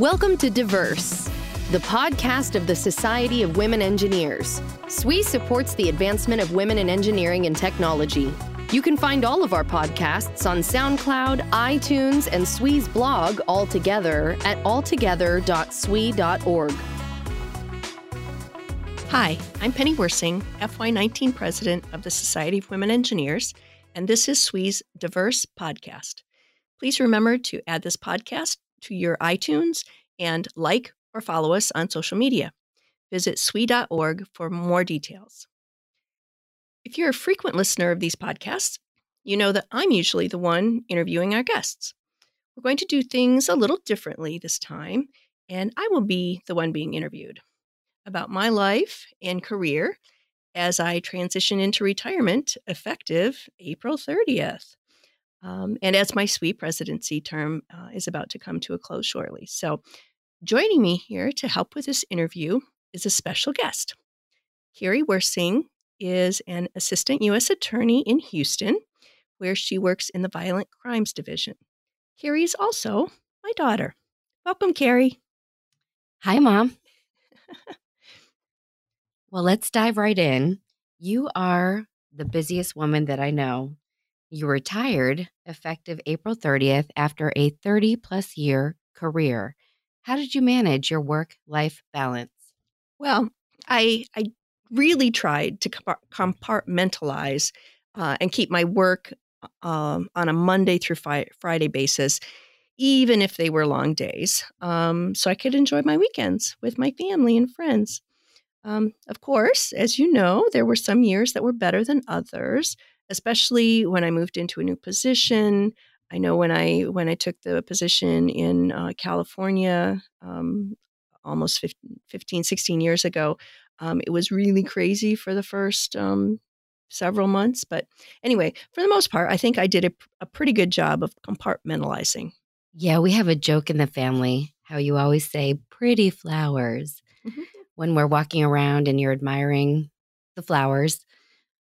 Welcome to Diverse, the podcast of the Society of Women Engineers. SWE supports the advancement of women in engineering and technology. You can find all of our podcasts on SoundCloud, iTunes, and SWE's blog all together at alltogether.swe.org. Hi, I'm Penny Wirsing, FY19 President of the Society of Women Engineers, and this is SWE's Diverse Podcast. Please remember to add this podcast to your iTunes and like or follow us on social media. Visit SWE.org for more details. If you're a frequent listener of these podcasts, you know that I'm usually the one interviewing our guests. We're going to do things a little differently this time, and I will be the one being interviewed about my life and career as I transition into retirement effective April 30th. Um, and as my SWE presidency term uh, is about to come to a close shortly. So, joining me here to help with this interview is a special guest. Carrie Wirsing is an assistant U.S. attorney in Houston, where she works in the Violent Crimes Division. Carrie is also my daughter. Welcome, Carrie. Hi, Mom. well, let's dive right in. You are the busiest woman that I know. You retired effective April 30th after a 30 plus year career. How did you manage your work life balance? Well, I, I really tried to compartmentalize uh, and keep my work um, on a Monday through fi- Friday basis, even if they were long days, um, so I could enjoy my weekends with my family and friends. Um, of course, as you know, there were some years that were better than others especially when I moved into a new position. I know when I when I took the position in uh, California um, almost 15, 15, 16 years ago, um, it was really crazy for the first um, several months. But anyway, for the most part, I think I did a, a pretty good job of compartmentalizing. Yeah, we have a joke in the family how you always say pretty flowers mm-hmm. when we're walking around and you're admiring the flowers.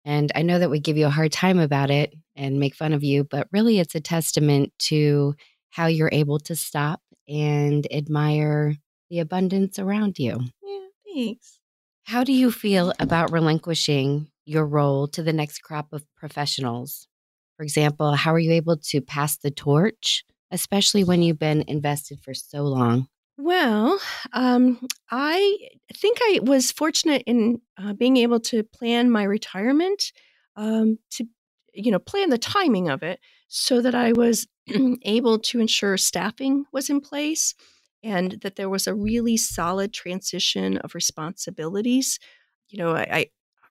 And I know that we give you a hard time about it and make fun of you, but really it's a testament to how you're able to stop and admire the abundance around you. Yeah, thanks. How do you feel about relinquishing your role to the next crop of professionals? For example, how are you able to pass the torch, especially when you've been invested for so long? Well, um, I think I was fortunate in uh, being able to plan my retirement um, to, you know, plan the timing of it so that I was able to ensure staffing was in place and that there was a really solid transition of responsibilities. You know, I, I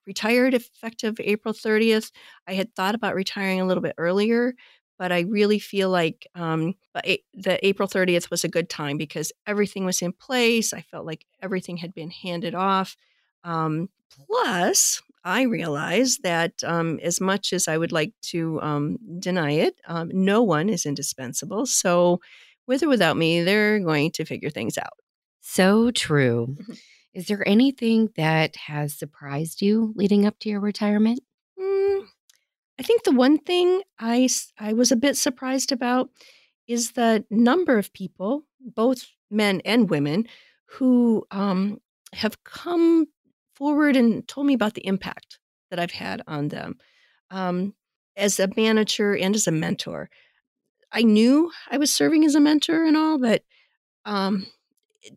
retired effective April 30th. I had thought about retiring a little bit earlier, but I really feel like um, the April 30th was a good time because everything was in place. I felt like everything had been handed off. Um, plus, I realized that um, as much as I would like to um, deny it, um, no one is indispensable. So, with or without me, they're going to figure things out. So true. Mm-hmm. Is there anything that has surprised you leading up to your retirement? I think the one thing I, I was a bit surprised about is the number of people, both men and women, who um, have come forward and told me about the impact that I've had on them um, as a manager and as a mentor. I knew I was serving as a mentor and all, but um,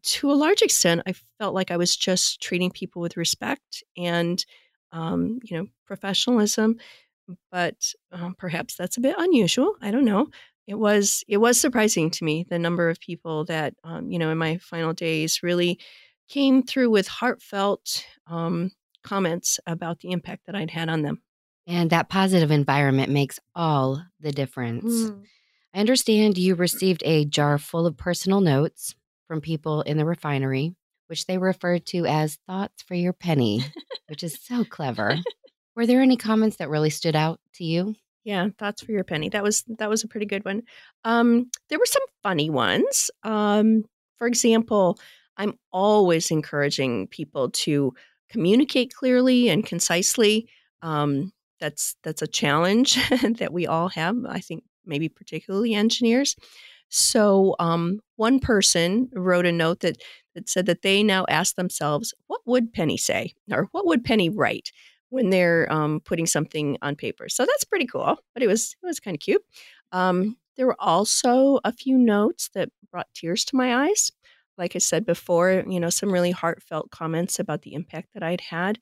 to a large extent, I felt like I was just treating people with respect and, um, you know, professionalism but um, perhaps that's a bit unusual. I don't know. It was it was surprising to me the number of people that um, you know in my final days really came through with heartfelt um, comments about the impact that I'd had on them. And that positive environment makes all the difference. Mm. I understand you received a jar full of personal notes from people in the refinery, which they referred to as thoughts for your penny, which is so clever. Were there any comments that really stood out to you? Yeah, thoughts for your penny. That was that was a pretty good one. Um, there were some funny ones. Um, for example, I'm always encouraging people to communicate clearly and concisely. Um, that's that's a challenge that we all have. I think maybe particularly engineers. So, um, one person wrote a note that, that said that they now ask themselves, what would Penny say? Or what would Penny write when they're um, putting something on paper? So that's pretty cool, but it was, it was kind of cute. Um, there were also a few notes that brought tears to my eyes. Like I said before, you know, some really heartfelt comments about the impact that I'd had.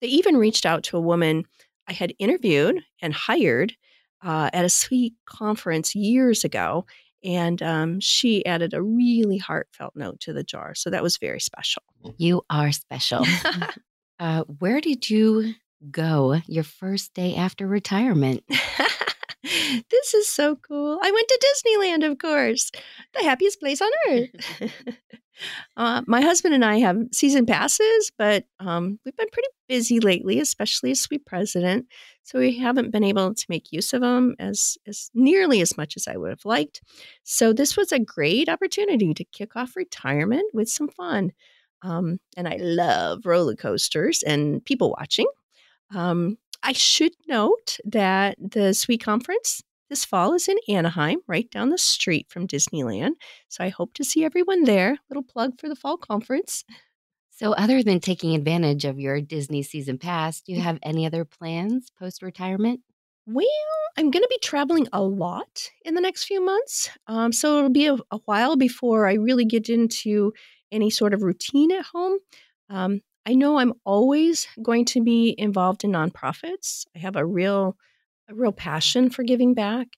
They even reached out to a woman I had interviewed and hired uh, at a SWE conference years ago. And um, she added a really heartfelt note to the jar. So that was very special. You are special. uh, where did you go your first day after retirement? this is so cool. I went to Disneyland, of course, the happiest place on earth. uh, my husband and I have season passes, but um, we've been pretty busy lately, especially as SWE president. So we haven't been able to make use of them as, as nearly as much as I would have liked. So this was a great opportunity to kick off retirement with some fun. Um, and I love roller coasters and people watching. Um, I should note that the SWE conference this fall is in Anaheim, right down the street from Disneyland. So I hope to see everyone there. Little plug for the fall conference. So, other than taking advantage of your Disney season pass, do you have any other plans post retirement? Well, I'm going to be traveling a lot in the next few months. Um, so it'll be a, a, while before I really get into any sort of routine at home. Um, I know I'm always going to be involved in nonprofits. I have a real a real passion for giving back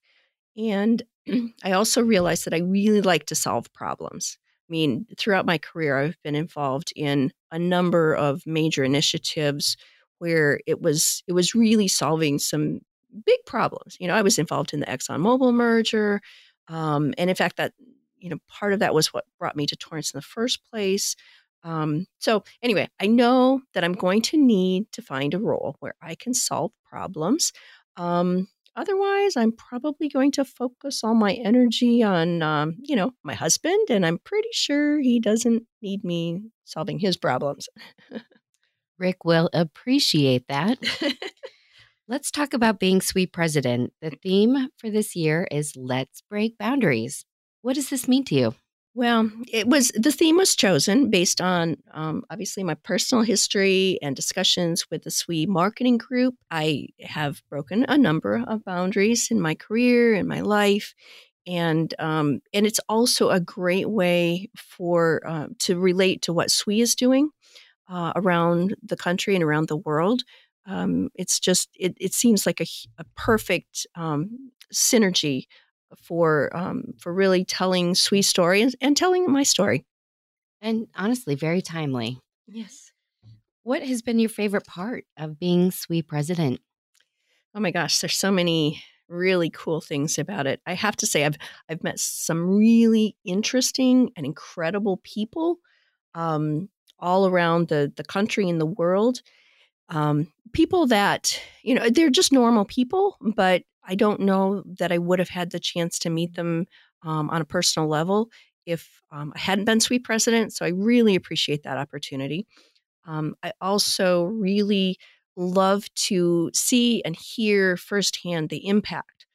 and I also realized that I really like to solve problems. I mean, throughout my career I've been involved in a number of major initiatives where it was it was really solving some big problems. You know, I was involved in the ExxonMobil merger, um, and in fact, that you know part of that was what brought me to Torrance in the first place. Um, so, anyway, I know that I'm going to need to find a role where I can solve problems. Um, otherwise, I'm probably going to focus all my energy on, um, you know, my husband, and I'm pretty sure he doesn't need me solving his problems. Rick will appreciate that. Let's talk about being SWE president. The theme for this year is Let's Break Boundaries. What does this mean to you? Well, it was the theme was chosen based on um, obviously my personal history and discussions with the SWE marketing group. I have broken a number of boundaries in my career and my life, and um, and it's also a great way for uh, to relate to what SWE is doing uh, around the country and around the world. Um, it's just it, it seems like a, a perfect um, synergy for um, for really telling SWE stories and telling my story. And honestly, very timely. Yes. What has been your favorite part of being SWE president? Oh my gosh, there's so many really cool things about it. I have to say, I've I've met some really interesting and incredible people um, all around the the country and the world. Um, people that you know they're just normal people, but I don't know that I would have had the chance to meet them um, on a personal level if um, I hadn't been SWE president. So I really appreciate that opportunity. Um, I also really love to see and hear firsthand the impact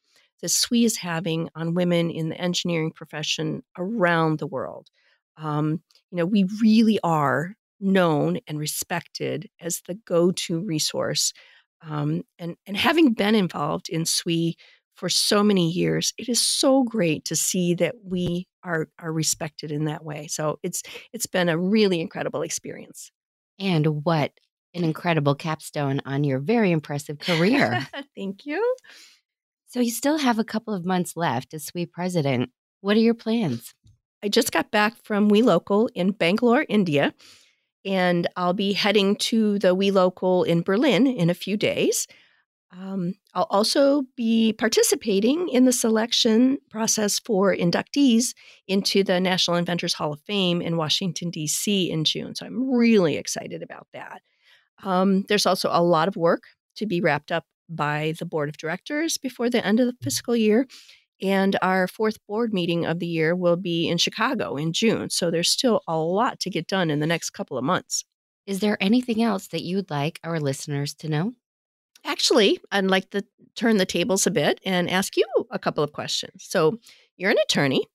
that SWE is having on women in the engineering profession around the world. Um, you know, we really are known and respected as the go to resource um, and and having been involved in SWE for so many years, it is so great to see that we are are respected in that way. So it's it's been a really incredible experience. And what an incredible capstone on your very impressive career. Thank you. So you still have a couple of months left as SWE president. What are your plans? I just got back from We Local in Bangalore, India, and I'll be heading to the We Local in Berlin in a few days. Um, I'll also be participating in the selection process for inductees into the National Inventors Hall of Fame in Washington, D.C. in June. So I'm really excited about that. Um, there's also a lot of work to be wrapped up by the board of directors before the end of the fiscal year. And our fourth board meeting of the year will be in Chicago in June. So there's still a lot to get done in the next couple of months. Is there anything else that you'd like our listeners to know? Actually, I'd like to turn the tables a bit and ask you a couple of questions. So, you're an attorney.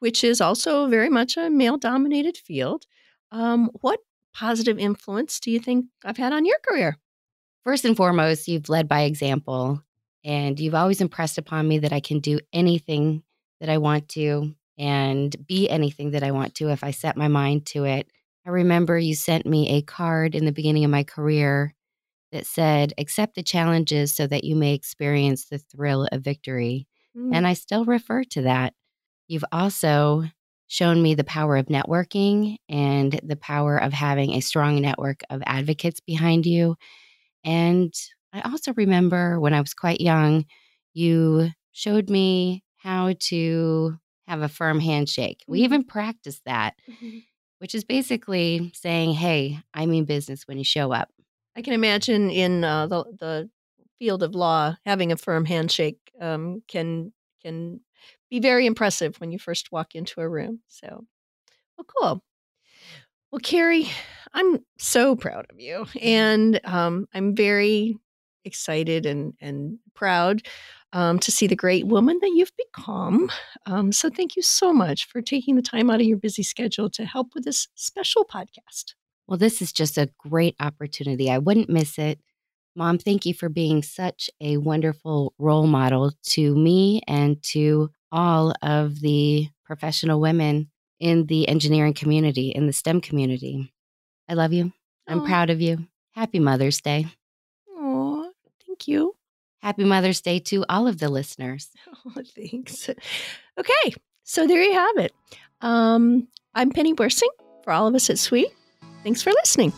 which is also very much a male dominated field. Um, what positive influence do you think I've had on your career? First and foremost, you've led by example, and you've always impressed upon me that I can do anything that I want to and be anything that I want to if I set my mind to it. I remember you sent me a card in the beginning of my career that said, Accept the challenges so that you may experience the thrill of victory. Mm. And I still refer to that. You've also shown me the power of networking and the power of having a strong network of advocates behind you. And I also remember when I was quite young, you showed me how to have a firm handshake. Mm-hmm. We even practiced that, mm-hmm. which is basically saying, Hey, I mean business when you show up. I can imagine in uh, the, the field of law, having a firm handshake um, can can be very impressive when you first walk into a room. So, well, cool. Well, Carrie, I'm so proud of you, and um, I'm very excited and and proud um, to see the great woman that you've become. Um, so, thank you so much for taking the time out of your busy schedule to help with this special podcast. Well, this is just a great opportunity. I wouldn't miss it. Mom, thank you for being such a wonderful role model to me and to all of the professional women in the engineering community, in the STEM community. I love you. I'm Aww. proud of you. Happy Mother's Day. Thank you. Happy Mother's Day to all of the listeners. Oh, thanks. Okay, so there you have it. Um, I'm Penny Wirsing for all of us at SWE. Thanks for listening.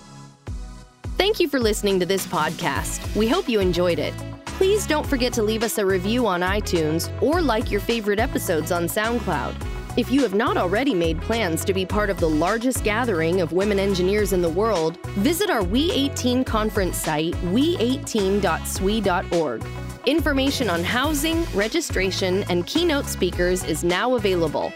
Thank you for listening to this podcast. We hope you enjoyed it. Please don't forget to leave us a review on iTunes or like your favorite episodes on SoundCloud. If you have not already made plans to be part of the largest gathering of women engineers in the world, visit our We18 conference site, we18.swe.org. Information on housing, registration, and keynote speakers is now available.